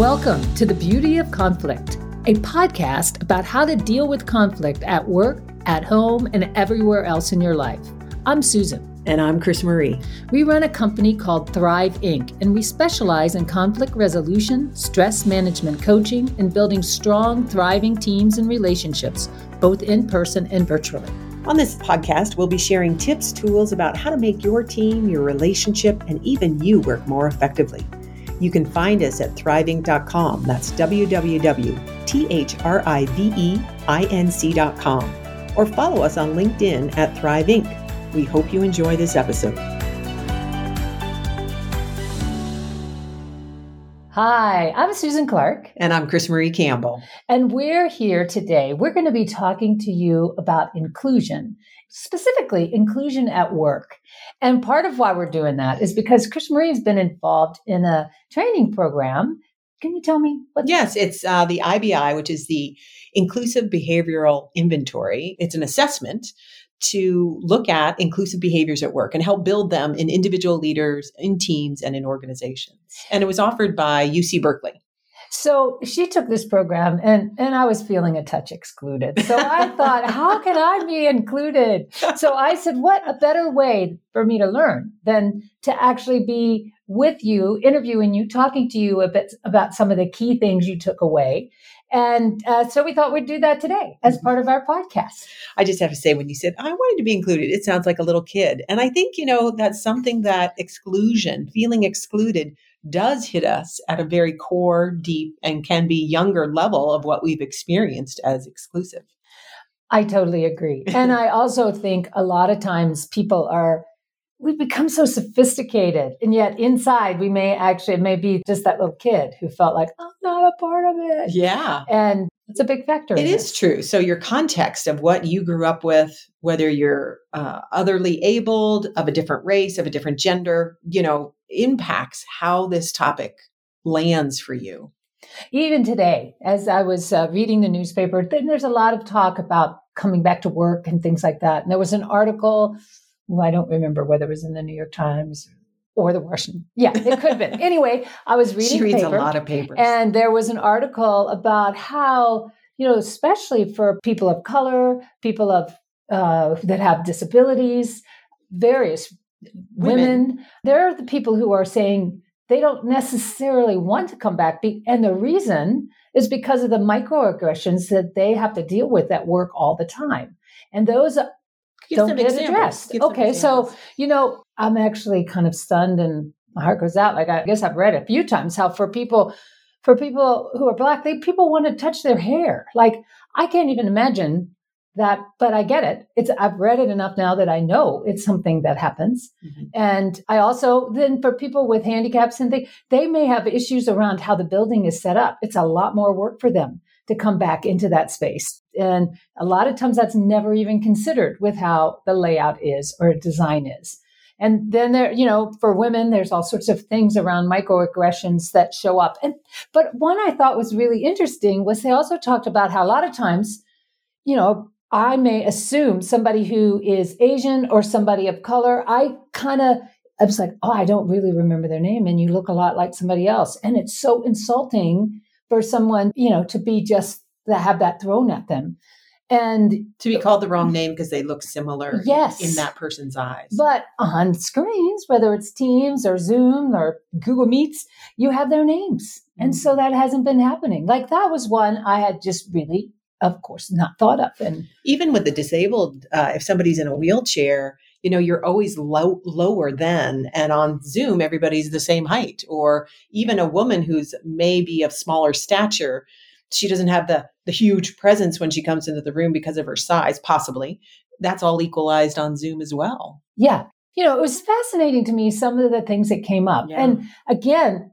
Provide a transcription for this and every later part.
Welcome to The Beauty of Conflict, a podcast about how to deal with conflict at work, at home, and everywhere else in your life. I'm Susan. And I'm Chris Marie. We run a company called Thrive Inc., and we specialize in conflict resolution, stress management coaching, and building strong, thriving teams and relationships, both in person and virtually. On this podcast, we'll be sharing tips, tools about how to make your team, your relationship, and even you work more effectively. You can find us at thriveinc.com. That's www.thriveinc.com. Or follow us on LinkedIn at Thrive Inc. We hope you enjoy this episode. Hi, I'm Susan Clark. And I'm Chris Marie Campbell. And we're here today. We're going to be talking to you about inclusion, specifically inclusion at work. And part of why we're doing that is because Chris Marie has been involved in a training program. Can you tell me what? Yes, it's uh, the IBI, which is the Inclusive Behavioral Inventory. It's an assessment to look at inclusive behaviors at work and help build them in individual leaders, in teams, and in organizations. And it was offered by UC Berkeley. So she took this program and, and I was feeling a touch excluded. So I thought, how can I be included? So I said, what a better way for me to learn than to actually be with you, interviewing you, talking to you a bit about some of the key things you took away. And uh, so we thought we'd do that today as mm-hmm. part of our podcast. I just have to say, when you said, I wanted to be included, it sounds like a little kid. And I think, you know, that's something that exclusion, feeling excluded, does hit us at a very core, deep, and can be younger level of what we've experienced as exclusive. I totally agree. and I also think a lot of times people are we've become so sophisticated and yet inside we may actually it may be just that little kid who felt like i'm not a part of it yeah and it's a big factor It is true so your context of what you grew up with whether you're uh, otherly abled of a different race of a different gender you know impacts how this topic lands for you even today as i was uh, reading the newspaper there's a lot of talk about coming back to work and things like that and there was an article well, I don't remember whether it was in the New York Times or the Washington. Yeah, it could have been. anyway, I was reading. She reads paper, a lot of papers, and there was an article about how you know, especially for people of color, people of uh, that have disabilities, various women. women. There are the people who are saying they don't necessarily want to come back, be- and the reason is because of the microaggressions that they have to deal with at work all the time. And those uh, don't get examples. addressed. Give okay, so you know, I'm actually kind of stunned, and my heart goes out. Like I guess I've read a few times how for people, for people who are black, they people want to touch their hair. Like I can't even imagine that, but I get it. It's I've read it enough now that I know it's something that happens. Mm-hmm. And I also then for people with handicaps and they they may have issues around how the building is set up. It's a lot more work for them to come back into that space. And a lot of times that's never even considered with how the layout is or design is. And then there, you know, for women, there's all sorts of things around microaggressions that show up. And but one I thought was really interesting was they also talked about how a lot of times, you know, I may assume somebody who is Asian or somebody of color, I kind of I was like, oh, I don't really remember their name, and you look a lot like somebody else, and it's so insulting for someone, you know, to be just to have that thrown at them. And to be called the wrong name because they look similar yes, in that person's eyes. But on screens, whether it's Teams or Zoom or Google Meets, you have their names. Mm-hmm. And so that hasn't been happening. Like that was one I had just really, of course, not thought of. And even with the disabled, uh, if somebody's in a wheelchair, you know you're always low, lower than and on zoom everybody's the same height. Or even a woman who's maybe of smaller stature she doesn't have the the huge presence when she comes into the room because of her size possibly. That's all equalized on zoom as well. Yeah. You know it was fascinating to me some of the things that came up. Yeah. and again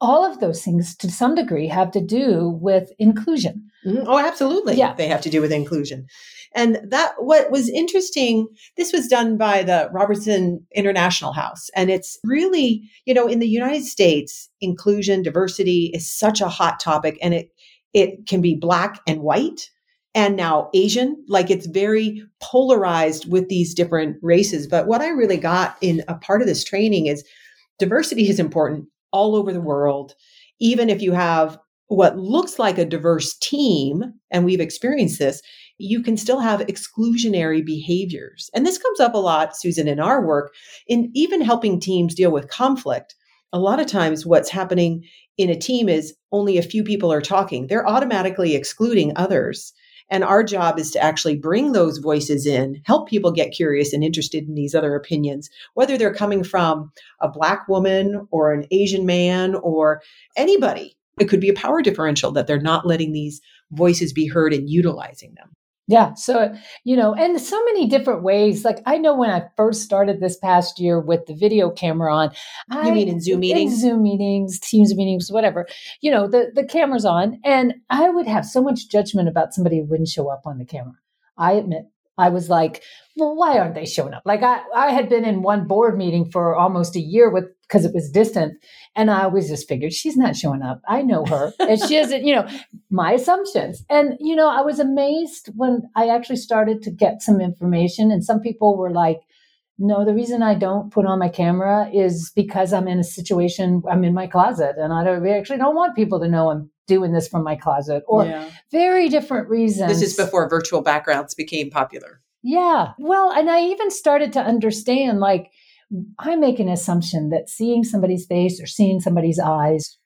all of those things to some degree have to do with inclusion mm-hmm. oh absolutely yeah they have to do with inclusion and that what was interesting, this was done by the Robertson International House. And it's really, you know, in the United States, inclusion, diversity is such a hot topic and it it can be black and white and now Asian. Like it's very polarized with these different races. But what I really got in a part of this training is diversity is important all over the world. even if you have what looks like a diverse team, and we've experienced this, you can still have exclusionary behaviors. And this comes up a lot, Susan, in our work, in even helping teams deal with conflict. A lot of times, what's happening in a team is only a few people are talking. They're automatically excluding others. And our job is to actually bring those voices in, help people get curious and interested in these other opinions, whether they're coming from a Black woman or an Asian man or anybody. It could be a power differential that they're not letting these voices be heard and utilizing them. Yeah. So, you know, and so many different ways. Like I know when I first started this past year with the video camera on. You I, mean in Zoom meetings? In Zoom meetings, Teams meetings, whatever. You know, the, the camera's on. And I would have so much judgment about somebody who wouldn't show up on the camera. I admit I was like, well, why aren't they showing up? Like I, I had been in one board meeting for almost a year with because it was distant. And I always just figured she's not showing up. I know her. and she isn't, you know, my assumptions. And, you know, I was amazed when I actually started to get some information. And some people were like, no, the reason I don't put on my camera is because I'm in a situation, I'm in my closet and I don't, actually don't want people to know I'm doing this from my closet or yeah. very different reasons. This is before virtual backgrounds became popular. Yeah. Well, and I even started to understand like, I make an assumption that seeing somebody's face or seeing somebody's eyes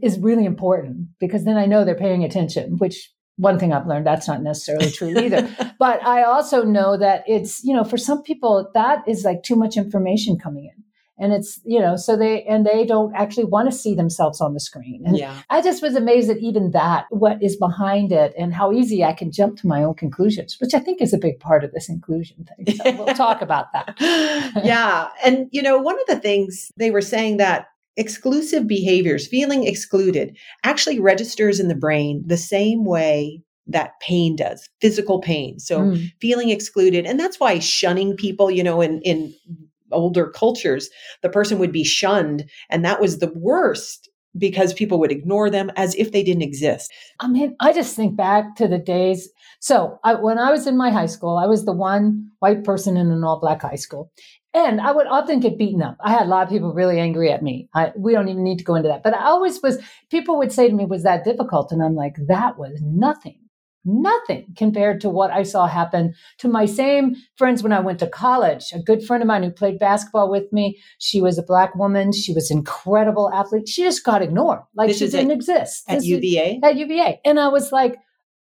is really important because then I know they're paying attention, which one thing I've learned that's not necessarily true either. but I also know that it's, you know, for some people that is like too much information coming in and it's you know so they and they don't actually want to see themselves on the screen. And yeah. i just was amazed at even that what is behind it and how easy i can jump to my own conclusions which i think is a big part of this inclusion thing. So we'll talk about that. Yeah. And you know one of the things they were saying that exclusive behaviors feeling excluded actually registers in the brain the same way that pain does physical pain. So mm. feeling excluded and that's why shunning people you know in in older cultures, the person would be shunned. And that was the worst because people would ignore them as if they didn't exist. I mean, I just think back to the days. So I, when I was in my high school, I was the one white person in an all black high school. And I would often get beaten up. I had a lot of people really angry at me. I, we don't even need to go into that. But I always was, people would say to me, was that difficult? And I'm like, that was nothing nothing compared to what I saw happen to my same friends when I went to college. A good friend of mine who played basketball with me, she was a black woman. She was incredible athlete. She just got ignored. Like this she didn't at, exist. At this UVA? At UVA. And I was like,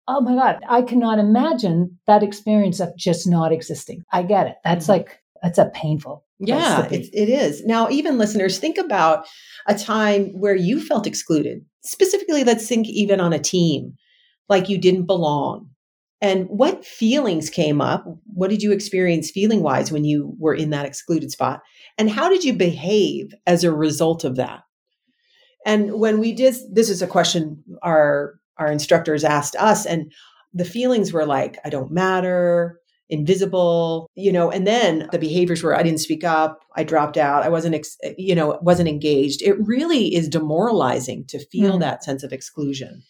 oh my God, I cannot imagine that experience of just not existing. I get it. That's mm-hmm. like, that's a painful. Yeah, it, it is. Now, even listeners, think about a time where you felt excluded. Specifically, let's think even on a team like you didn't belong. And what feelings came up? What did you experience feeling wise when you were in that excluded spot? And how did you behave as a result of that? And when we did, this is a question our, our instructors asked us, and the feelings were like, I don't matter, invisible, you know, and then the behaviors were, I didn't speak up, I dropped out, I wasn't, ex- you know, wasn't engaged. It really is demoralizing to feel mm. that sense of exclusion.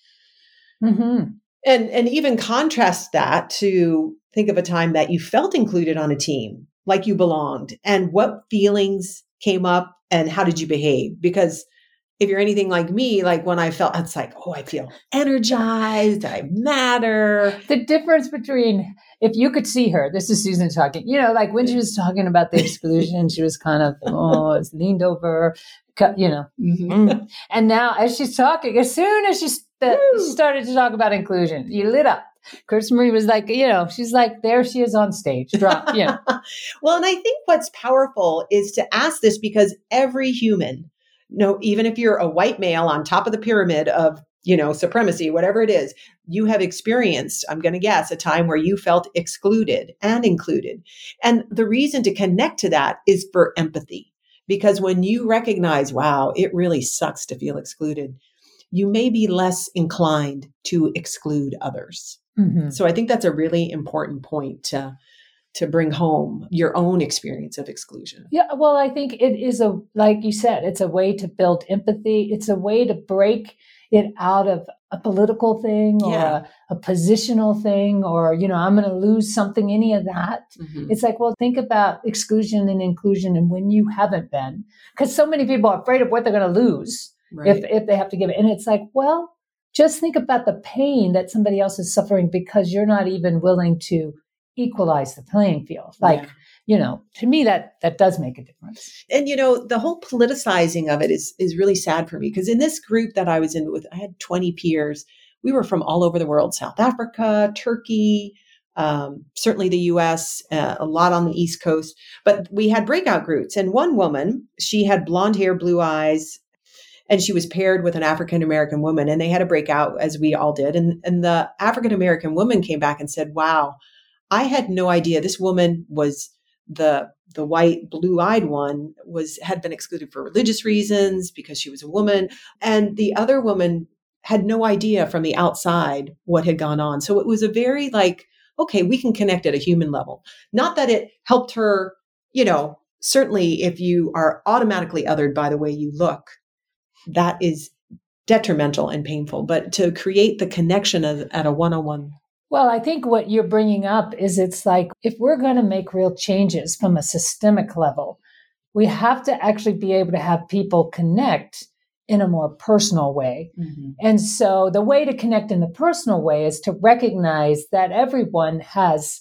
Mm-hmm. And and even contrast that to think of a time that you felt included on a team, like you belonged, and what feelings came up and how did you behave? Because if you're anything like me, like when I felt, it's like, oh, I feel energized, I matter. The difference between if you could see her, this is Susan talking, you know, like when she was talking about the exclusion, she was kind of, oh, it's leaned over, you know. Mm-hmm. Mm. And now as she's talking, as soon as she's that started to talk about inclusion. You lit up. Chris Marie was like, you know, she's like, there she is on stage. Drop, you know. well, and I think what's powerful is to ask this because every human, no, even if you're a white male on top of the pyramid of, you know, supremacy, whatever it is, you have experienced, I'm going to guess, a time where you felt excluded and included. And the reason to connect to that is for empathy. Because when you recognize, wow, it really sucks to feel excluded, you may be less inclined to exclude others. Mm-hmm. So I think that's a really important point to to bring home your own experience of exclusion. Yeah, well, I think it is a like you said, it's a way to build empathy. It's a way to break it out of a political thing or yeah. a, a, positional thing or you know i'm going to lose something any of that mm-hmm. it's like well think about exclusion and inclusion and when you haven't been because so many people are afraid of what they're going to lose right. if if they have to give it. And it's like, well, just think about the pain that somebody else is suffering because you're not even willing to equalize the playing field. Like, yeah. you know, to me that that does make a difference. And you know, the whole politicizing of it is is really sad for me because in this group that I was in with I had 20 peers. We were from all over the world, South Africa, Turkey, um, certainly the US, uh, a lot on the East Coast. But we had breakout groups. And one woman, she had blonde hair, blue eyes, and she was paired with an African American woman. And they had a breakout, as we all did. And, and the African American woman came back and said, Wow, I had no idea this woman was the the white blue-eyed one was had been excluded for religious reasons because she was a woman and the other woman had no idea from the outside what had gone on so it was a very like okay we can connect at a human level not that it helped her you know certainly if you are automatically othered by the way you look that is detrimental and painful but to create the connection at a one-on-one well, I think what you're bringing up is it's like if we're going to make real changes from a systemic level, we have to actually be able to have people connect in a more personal way. Mm-hmm. And so the way to connect in the personal way is to recognize that everyone has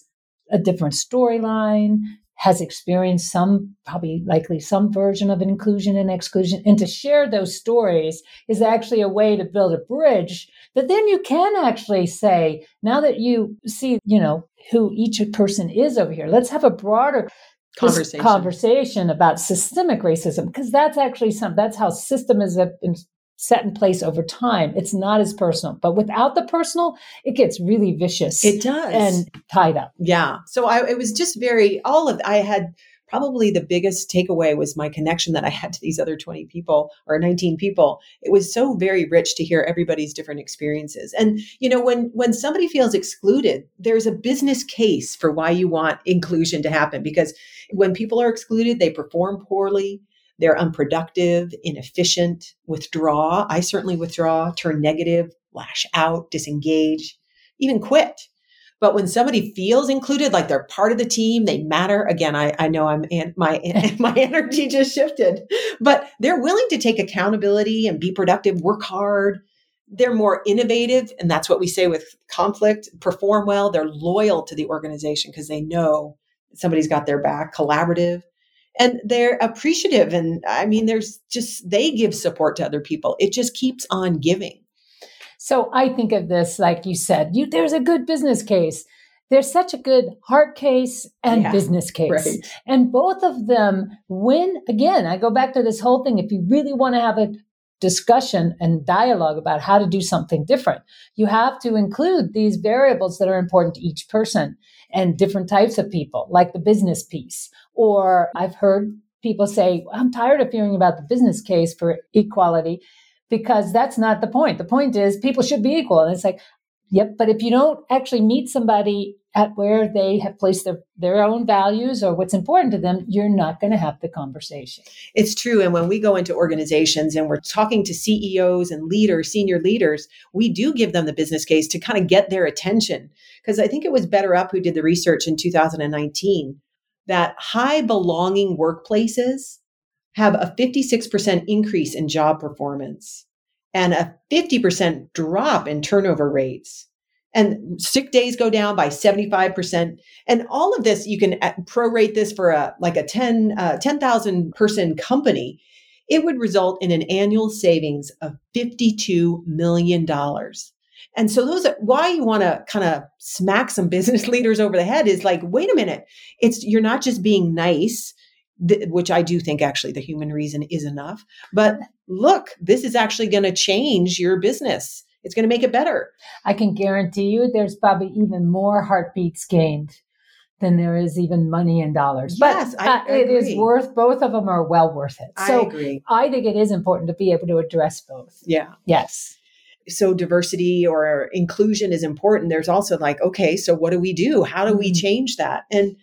a different storyline, has experienced some, probably likely some version of inclusion and exclusion. And to share those stories is actually a way to build a bridge that then you can actually say, now that you see, you know, who each person is over here, let's have a broader conversation, conversation about systemic racism, because that's actually some, that's how system is set in place over time. It's not as personal, but without the personal, it gets really vicious. It does. And tied up. Yeah. So I, it was just very, all of, I had probably the biggest takeaway was my connection that I had to these other 20 people or 19 people. It was so very rich to hear everybody's different experiences. And you know, when when somebody feels excluded, there's a business case for why you want inclusion to happen because when people are excluded, they perform poorly, they're unproductive, inefficient, withdraw. I certainly withdraw, turn negative, lash out, disengage, even quit. But when somebody feels included, like they're part of the team, they matter. Again, I, I know I'm my my energy just shifted, but they're willing to take accountability and be productive, work hard. They're more innovative, and that's what we say with conflict. Perform well. They're loyal to the organization because they know somebody's got their back. Collaborative and they're appreciative and i mean there's just they give support to other people. It just keeps on giving. So i think of this like you said you there's a good business case. There's such a good heart case and yeah, business case. right. and both of them win again. I go back to this whole thing. If you really want to have a discussion and dialogue about how to do something different you have to include these variables that are important to each person and different types of people like the business piece or I've heard people say, I'm tired of hearing about the business case for equality because that's not the point. The point is people should be equal. And it's like, yep, but if you don't actually meet somebody at where they have placed their, their own values or what's important to them, you're not going to have the conversation. It's true. And when we go into organizations and we're talking to CEOs and leaders, senior leaders, we do give them the business case to kind of get their attention. Because I think it was BetterUp who did the research in 2019 that high belonging workplaces have a 56% increase in job performance and a 50% drop in turnover rates. And sick days go down by 75%. And all of this, you can uh, prorate this for a like a 10, uh, 10,000 person company. It would result in an annual savings of $52 million. And so those are why you want to kind of smack some business leaders over the head is like, wait a minute, it's you're not just being nice, th- which I do think actually the human reason is enough, but look, this is actually going to change your business. It's going to make it better. I can guarantee you there's probably even more heartbeats gained than there is even money in dollars. Yes, but uh, it is worth both of them are well worth it. So I agree. I think it is important to be able to address both. Yeah. Yes so diversity or inclusion is important there's also like okay so what do we do how do we mm-hmm. change that and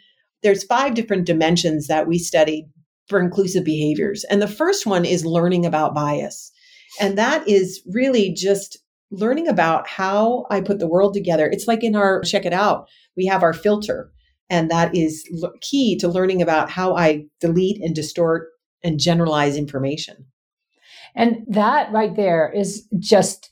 there's five different dimensions that we studied for inclusive behaviors. And the first one is learning about bias. And that is really just learning about how i put the world together. It's like in our check it out we have our filter. And that is key to learning about how i delete and distort and generalize information. And that right there is just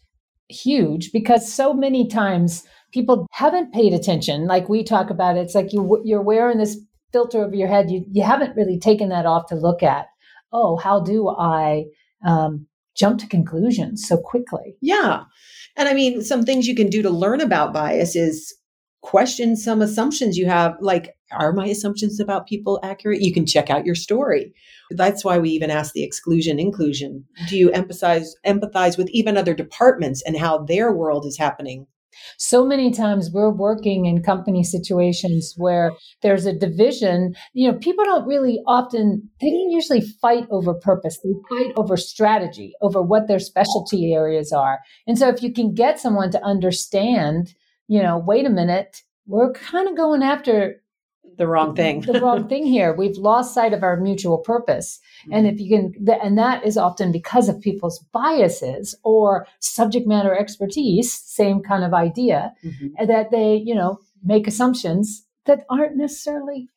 huge because so many times people haven't paid attention. Like we talk about it, it's like you, you're wearing this filter over your head. You, you haven't really taken that off to look at, oh, how do I um, jump to conclusions so quickly? Yeah. And I mean, some things you can do to learn about bias is question some assumptions you have like are my assumptions about people accurate you can check out your story that's why we even ask the exclusion inclusion do you emphasize empathize with even other departments and how their world is happening so many times we're working in company situations where there's a division. You know people don't really often they don't usually fight over purpose. They fight over strategy over what their specialty areas are. And so if you can get someone to understand you know, wait a minute, we're kind of going after the wrong thing. the wrong thing here. We've lost sight of our mutual purpose. And if you can, and that is often because of people's biases or subject matter expertise, same kind of idea, mm-hmm. that they, you know, make assumptions that aren't necessarily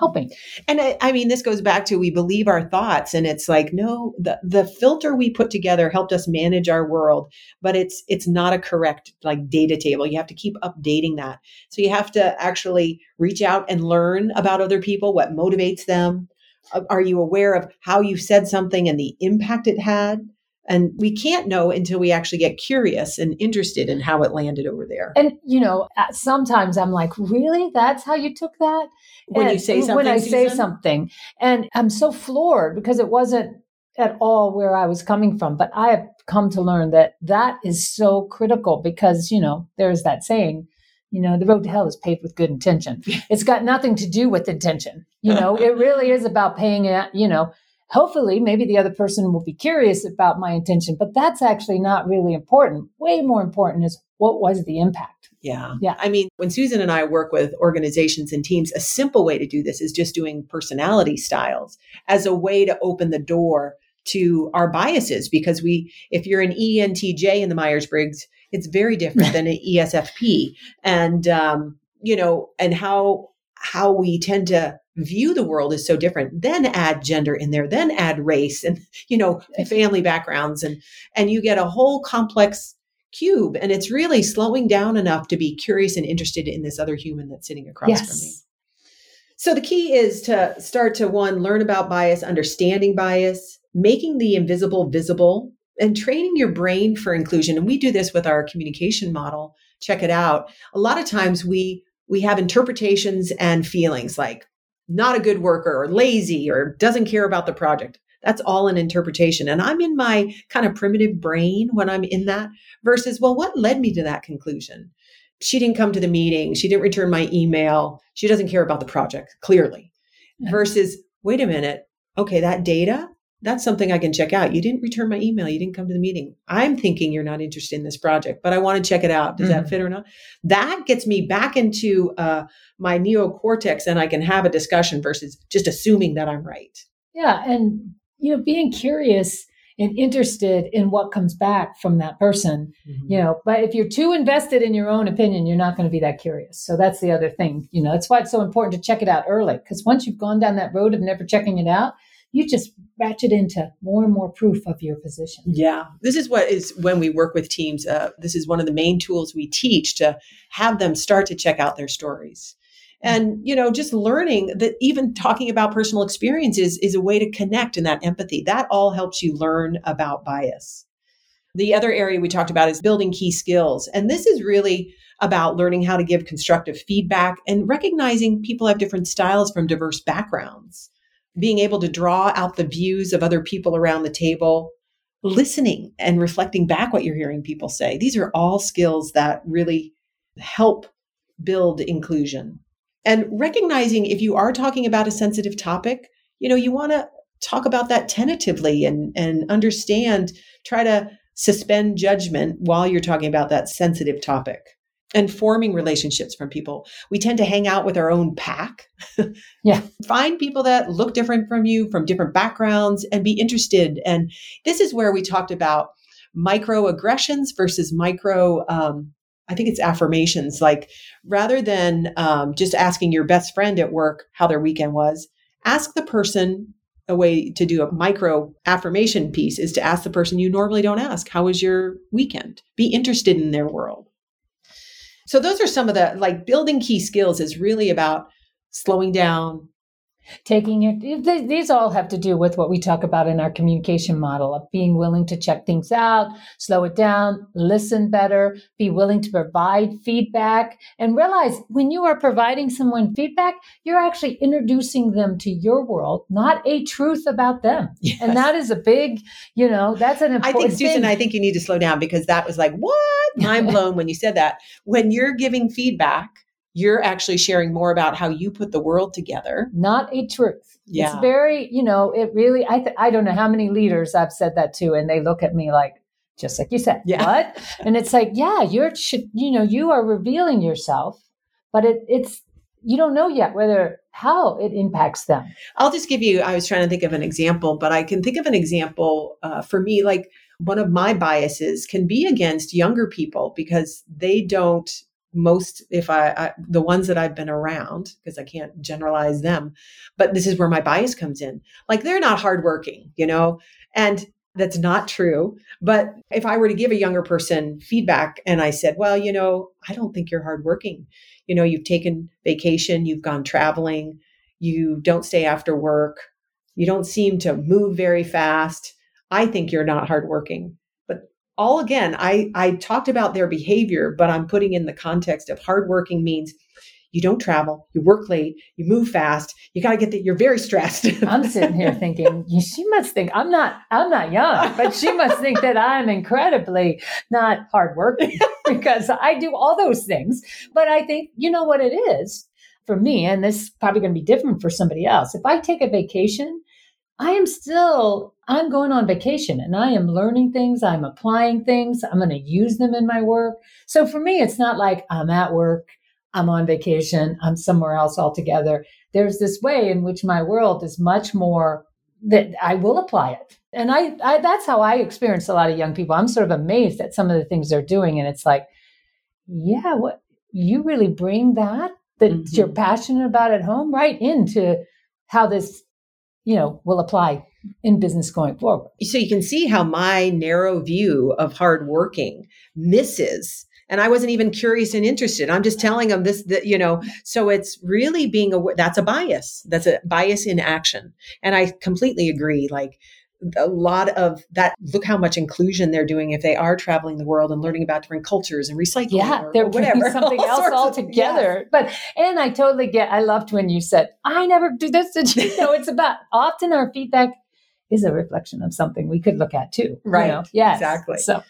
helping. And I, I, mean, this goes back to we believe our thoughts, and it's like no, the the filter we put together helped us manage our world, but it's it's not a correct like data table. You have to keep updating that. So you have to actually reach out and learn about other people, what motivates them. Uh, are you aware of how you said something and the impact it had? And we can't know until we actually get curious and interested in mm. how it landed over there. And, you know, sometimes I'm like, really? That's how you took that? When and you say something? When I Susan? say something. And I'm so floored because it wasn't at all where I was coming from. But I have come to learn that that is so critical because, you know, there's that saying, you know, the road to hell is paved with good intention. It's got nothing to do with intention. You know, it really is about paying it, you know, hopefully maybe the other person will be curious about my intention but that's actually not really important. Way more important is what was the impact. Yeah. Yeah. I mean when susan and i work with organizations and teams a simple way to do this is just doing personality styles as a way to open the door to our biases because we if you're an entj in the myers-briggs it's very different than an esfp and um, you know and how how we tend to view the world is so different then add gender in there then add race and you know family backgrounds and and you get a whole complex cube and it's really slowing down enough to be curious and interested in this other human that's sitting across yes. from me. So the key is to start to one learn about bias understanding bias making the invisible visible and training your brain for inclusion. And we do this with our communication model. Check it out. A lot of times we we have interpretations and feelings like not a good worker or lazy or doesn't care about the project. That's all an interpretation. And I'm in my kind of primitive brain when I'm in that versus, well, what led me to that conclusion? She didn't come to the meeting. She didn't return my email. She doesn't care about the project, clearly. Yeah. Versus, wait a minute. Okay, that data, that's something I can check out. You didn't return my email. You didn't come to the meeting. I'm thinking you're not interested in this project, but I want to check it out. Does mm-hmm. that fit or not? That gets me back into uh, my neocortex and I can have a discussion versus just assuming that I'm right. Yeah. And, you know, being curious and interested in what comes back from that person, mm-hmm. you know, but if you're too invested in your own opinion, you're not going to be that curious. So that's the other thing, you know, that's why it's so important to check it out early. Because once you've gone down that road of never checking it out, you just ratchet into more and more proof of your position. Yeah. This is what is when we work with teams. Uh, this is one of the main tools we teach to have them start to check out their stories. And, you know, just learning that even talking about personal experiences is a way to connect in that empathy. That all helps you learn about bias. The other area we talked about is building key skills. And this is really about learning how to give constructive feedback and recognizing people have different styles from diverse backgrounds being able to draw out the views of other people around the table, listening and reflecting back what you're hearing people say. These are all skills that really help build inclusion. And recognizing if you are talking about a sensitive topic, you know, you want to talk about that tentatively and and understand, try to suspend judgment while you're talking about that sensitive topic and forming relationships from people. We tend to hang out with our own pack. yeah. Find people that look different from you, from different backgrounds, and be interested. And this is where we talked about microaggressions versus micro, um, I think it's affirmations. Like rather than um, just asking your best friend at work how their weekend was, ask the person a way to do a micro affirmation piece is to ask the person you normally don't ask, How was your weekend? Be interested in their world. So, those are some of the like building key skills is really about slowing down, taking it these all have to do with what we talk about in our communication model of being willing to check things out slow it down listen better be willing to provide feedback and realize when you are providing someone feedback you're actually introducing them to your world not a truth about them yes. and that is a big you know that's an important i think susan thing. i think you need to slow down because that was like what mind blown when you said that when you're giving feedback you're actually sharing more about how you put the world together. Not a truth. Yeah. It's very, you know, it really, I, th- I don't know how many leaders I've said that to, and they look at me like, just like you said, yeah. what? and it's like, yeah, you're, you know, you are revealing yourself, but it, it's, you don't know yet whether how it impacts them. I'll just give you, I was trying to think of an example, but I can think of an example uh, for me, like one of my biases can be against younger people because they don't most if I, I, the ones that i've been around because i can't generalize them but this is where my bias comes in. Like they're not hardworking you know? And that's not true but if i were to give a younger person feedback and i said well you know i don't think you're hardworking. You know you've taken vacation you've gone traveling you don't stay after work you don't seem to move very fast. I think you're not hardworking all again, I, I talked about their behavior, but I'm putting in the context of hardworking means you don't travel, you work late, you move fast, you got to get that you're very stressed. I'm sitting here thinking, she must think I'm not, I'm not young, but she must think that I'm incredibly not hardworking because I do all those things. But I think, you know what it is for me, and this is probably going to be different for somebody else. If I take a vacation, I am still, I'm going on vacation and I am learning things. I'm applying things. I'm going to use them in my work. So for me, it's not like I'm at work, I'm on vacation, I'm somewhere else altogether. There's this way in which my world is much more that I will apply it. And I, I that's how I experience a lot of young people. I'm sort of amazed at some of the things they're doing. And it's like, yeah, what you really bring that that mm-hmm. you're passionate about at home right into how this you know, will apply in business going forward. So you can see how my narrow view of hardworking misses and I wasn't even curious and interested. I'm just telling them this, that, you know, so it's really being aware. That's a bias. That's a bias in action. And I completely agree. Like a lot of that look how much inclusion they're doing if they are traveling the world and learning about different cultures and recycling yeah or, they're or whatever something else altogether but and i totally get i loved when you said i never do this. Did you know it's about often our feedback is a reflection of something we could look at too right you know? yes exactly. so.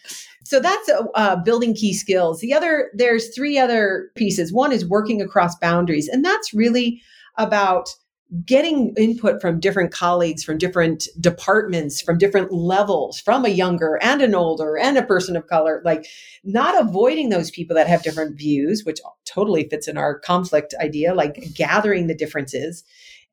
So that's uh, uh, building key skills. The other there's three other pieces. One is working across boundaries and that's really about getting input from different colleagues from different departments from different levels from a younger and an older and a person of color like not avoiding those people that have different views which totally fits in our conflict idea like gathering the differences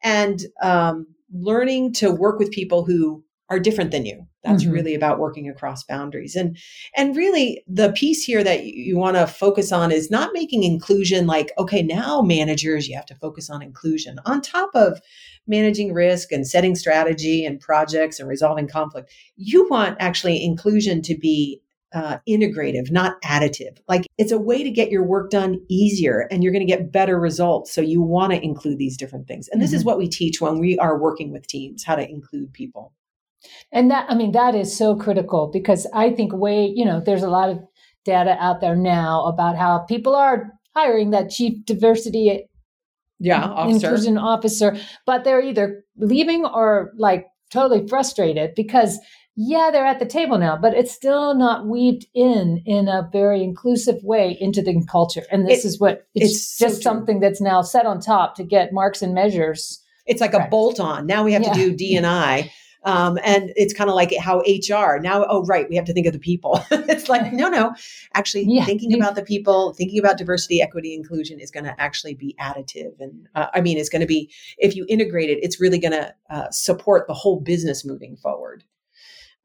and um, learning to work with people who are different than you that's mm-hmm. really about working across boundaries and and really the piece here that you, you want to focus on is not making inclusion like okay now managers you have to focus on inclusion on top of managing risk and setting strategy and projects and resolving conflict you want actually inclusion to be uh, integrative, not additive. Like it's a way to get your work done easier and you're going to get better results. So you want to include these different things. And this mm-hmm. is what we teach when we are working with teams, how to include people. And that, I mean, that is so critical because I think way, you know, there's a lot of data out there now about how people are hiring that chief diversity yeah, officer. inclusion officer, but they're either leaving or like totally frustrated because yeah, they're at the table now, but it's still not weaved in in a very inclusive way into the culture. And this it, is what it's, it's just so something that's now set on top to get marks and measures. It's like correct. a bolt on. Now we have yeah. to do D and I um, and it's kind of like how HR now, oh, right, we have to think of the people. it's like, no, no, actually yeah. thinking about the people, thinking about diversity, equity, inclusion is going to actually be additive. And uh, I mean, it's going to be, if you integrate it, it's really going to uh, support the whole business moving forward.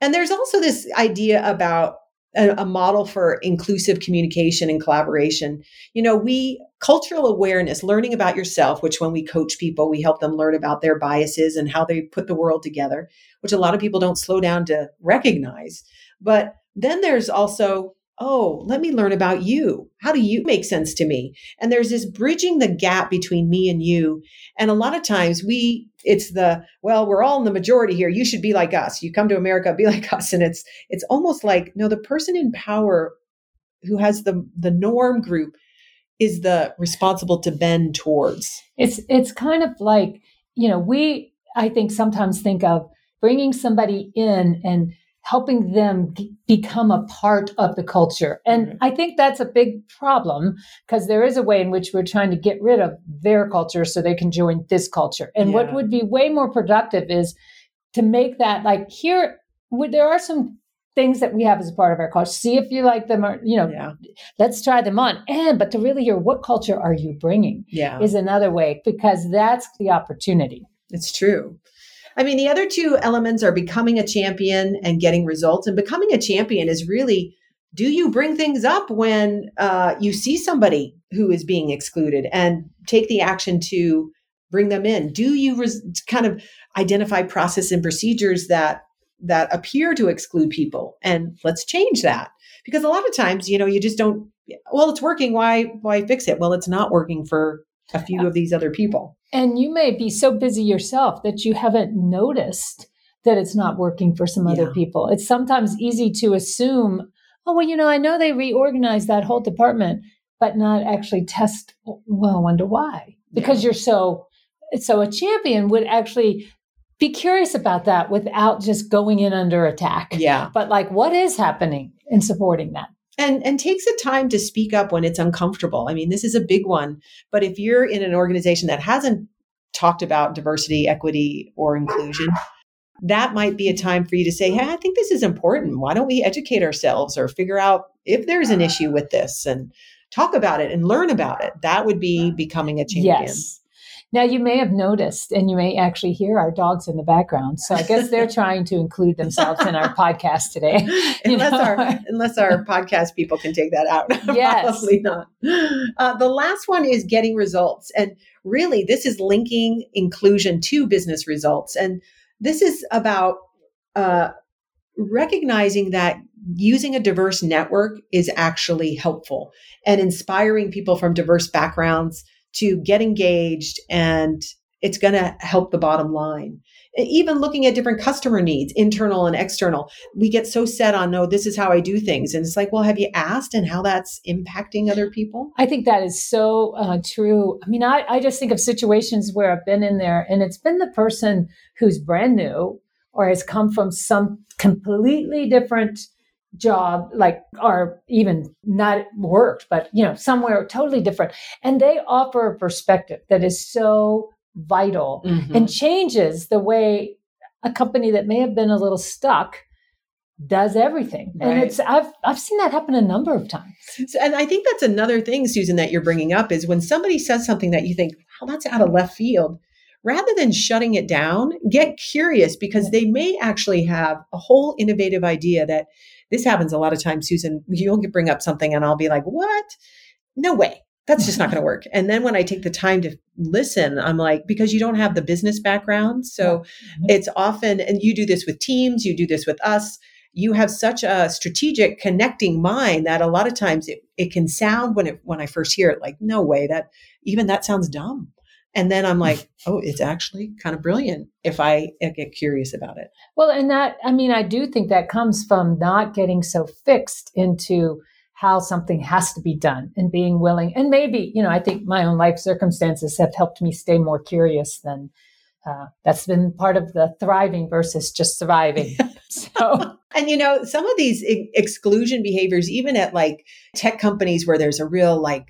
And there's also this idea about a, a, model for inclusive communication and collaboration. You know, we cultural awareness, learning about yourself, which when we coach people, we help them learn about their biases and how they put the world together, which a lot of people don't slow down to recognize. But then there's also oh, let me learn about you. How do you make sense to me? And there's this bridging the gap between me and you. And a lot of times we, it's the, well, we're all in the majority here. You should be like us. You come to America, be like us. And it's, it's almost like, no, the person in power who has the, the norm group is the responsible to bend towards. It's, it's kind of like, you know, we, I think sometimes think of bringing somebody in and helping them g- become a part of the culture. And mm-hmm. I think that's a big problem because there is a way in which we're trying to get rid of their culture so they can join this culture. And yeah. what would be way more productive is to make that like here, there are some things that we have as a part of our culture. See if you like them or, you know, yeah. let's try them on. And, but to really hear what culture are you bringing yeah. is another way because that's the opportunity. It's true. I mean, the other two elements are becoming a champion and getting results. And becoming a champion is really do you bring things up when uh, you see somebody who is being excluded and take the action to bring them in? Do you res- kind of identify process and procedures that that appear to exclude people and let's change that because a lot of times you know you just don't well it's working why why fix it well it's not working for a few of these other people. And you may be so busy yourself that you haven't noticed that it's not working for some yeah. other people. It's sometimes easy to assume, oh, well, you know, I know they reorganized that whole department, but not actually test, well, I wonder why. Because yeah. you're so, so a champion would actually be curious about that without just going in under attack. Yeah. But like, what is happening in supporting that? And and takes the time to speak up when it's uncomfortable. I mean, this is a big one, but if you're in an organization that hasn't talked about diversity, equity, or inclusion, that might be a time for you to say, "Hey, I think this is important. Why don't we educate ourselves or figure out if there's an issue with this and talk about it and learn about it?" That would be becoming a champion. Yes. Now, you may have noticed, and you may actually hear our dogs in the background. So I guess they're trying to include themselves in our podcast today. unless our unless our podcast people can take that out, yes. probably not. Uh, the last one is getting results, and really, this is linking inclusion to business results, and this is about uh, recognizing that using a diverse network is actually helpful and inspiring people from diverse backgrounds to get engaged and it's going to help the bottom line. Even looking at different customer needs, internal and external, we get so set on, no, this is how I do things. And it's like, well, have you asked and how that's impacting other people? I think that is so uh, true. I mean, I, I just think of situations where I've been in there and it's been the person who's brand new or has come from some completely different job like or even not worked but you know somewhere totally different and they offer a perspective that is so vital mm-hmm. and changes the way a company that may have been a little stuck does everything right. and it's i've i've seen that happen a number of times so, and i think that's another thing susan that you're bringing up is when somebody says something that you think well that's out of left field rather than shutting it down get curious because they may actually have a whole innovative idea that this happens a lot of times, Susan. You'll bring up something and I'll be like, what? No way. That's just not going to work. And then when I take the time to listen, I'm like, because you don't have the business background. So mm-hmm. it's often, and you do this with teams, you do this with us. You have such a strategic connecting mind that a lot of times it, it can sound when it, when I first hear it, like, no way that even that sounds dumb. And then I'm like, oh, it's actually kind of brilliant if I get curious about it. Well, and that, I mean, I do think that comes from not getting so fixed into how something has to be done and being willing. And maybe, you know, I think my own life circumstances have helped me stay more curious than uh, that's been part of the thriving versus just surviving. so, and you know, some of these exclusion behaviors, even at like tech companies where there's a real like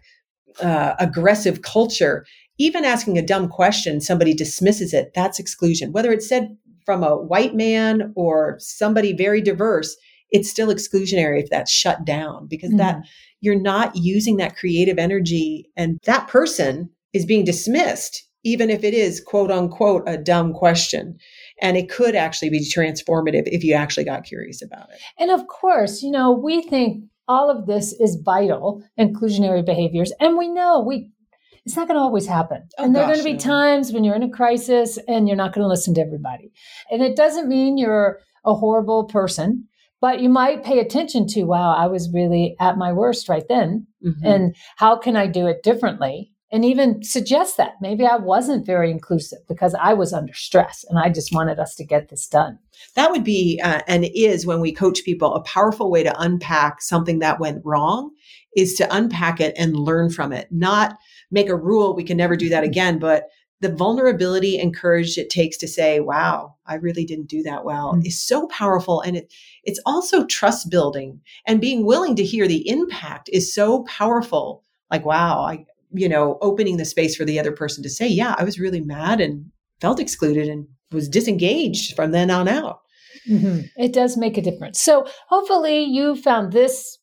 uh, aggressive culture, even asking a dumb question, somebody dismisses it. That's exclusion. Whether it's said from a white man or somebody very diverse, it's still exclusionary if that's shut down because mm-hmm. that you're not using that creative energy and that person is being dismissed. even if it is quote unquote a dumb question. And it could actually be transformative if you actually got curious about it. And of course, you know, we think all of this is vital, inclusionary behaviors. And we know we it's not going to always happen. Oh, and there are going to be no. times when you're in a crisis and you're not going to listen to everybody. And it doesn't mean you're a horrible person, but you might pay attention to, wow, I was really at my worst right then. Mm-hmm. And how can I do it differently? and even suggest that maybe I wasn't very inclusive because I was under stress and I just wanted us to get this done. That would be uh, and is when we coach people a powerful way to unpack something that went wrong is to unpack it and learn from it, not make a rule we can never do that again, but the vulnerability and courage it takes to say, wow, I really didn't do that well mm-hmm. is so powerful. And it, it's also trust building and being willing to hear the impact is so powerful. Like, wow, I, you know, opening the space for the other person to say, yeah, I was really mad and felt excluded and was disengaged from then on out. Mm-hmm. It does make a difference. So hopefully you found this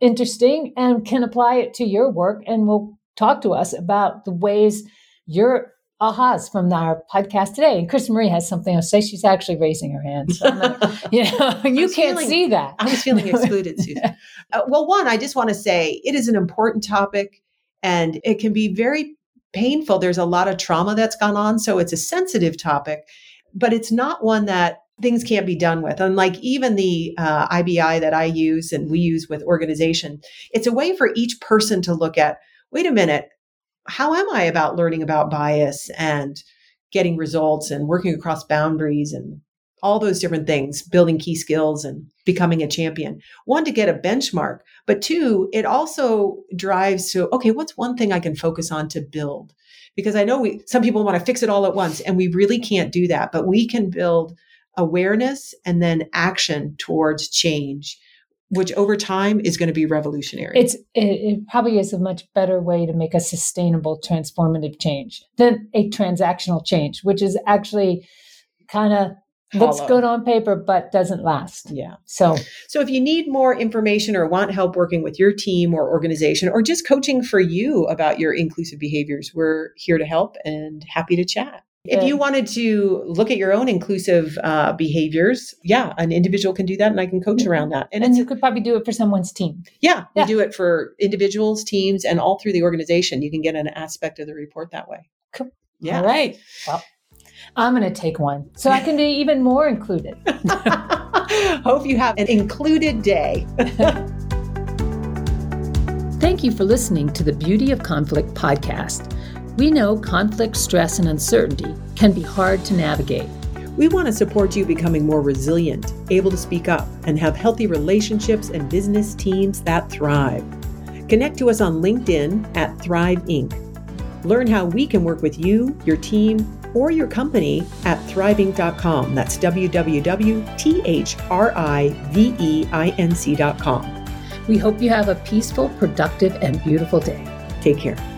interesting and can apply it to your work and will talk to us about the ways your ahas from our podcast today. And Chris Marie has something to say. She's actually raising her hand. So you know, you can't feeling, see that. I was feeling excluded, Susan. Uh, well, one, I just want to say it is an important topic and it can be very painful. There's a lot of trauma that's gone on. So it's a sensitive topic, but it's not one that things can't be done with. Unlike even the uh, IBI that I use and we use with organization, it's a way for each person to look at wait a minute, how am I about learning about bias and getting results and working across boundaries and all those different things, building key skills and becoming a champion. One, to get a benchmark, but two, it also drives to, okay, what's one thing I can focus on to build? Because I know we, some people want to fix it all at once and we really can't do that, but we can build awareness and then action towards change which over time is going to be revolutionary. It's it, it, probably is a much better way to make a sustainable transformative change than a transactional change, which is actually kind of looks good on paper but doesn't last. Yeah. So so if you need more information or want help working with your team or organization or just coaching for you about your inclusive behaviors, we're here to help and happy to chat. If you wanted to look at your own inclusive uh, behaviors, yeah, an individual can do that, and I can coach mm-hmm. around that. And, and you could probably do it for someone's team. Yeah, yeah, we do it for individuals, teams, and all through the organization. You can get an aspect of the report that way. Cool. Yeah. All right. Well, I'm going to take one so I can be even more included. Hope you have an included day. Thank you for listening to the Beauty of Conflict podcast. We know conflict, stress, and uncertainty can be hard to navigate. We want to support you becoming more resilient, able to speak up, and have healthy relationships and business teams that thrive. Connect to us on LinkedIn at Thrive Inc. Learn how we can work with you, your team, or your company at thriveinc.com. That's www.thriveinc.com. We hope you have a peaceful, productive, and beautiful day. Take care.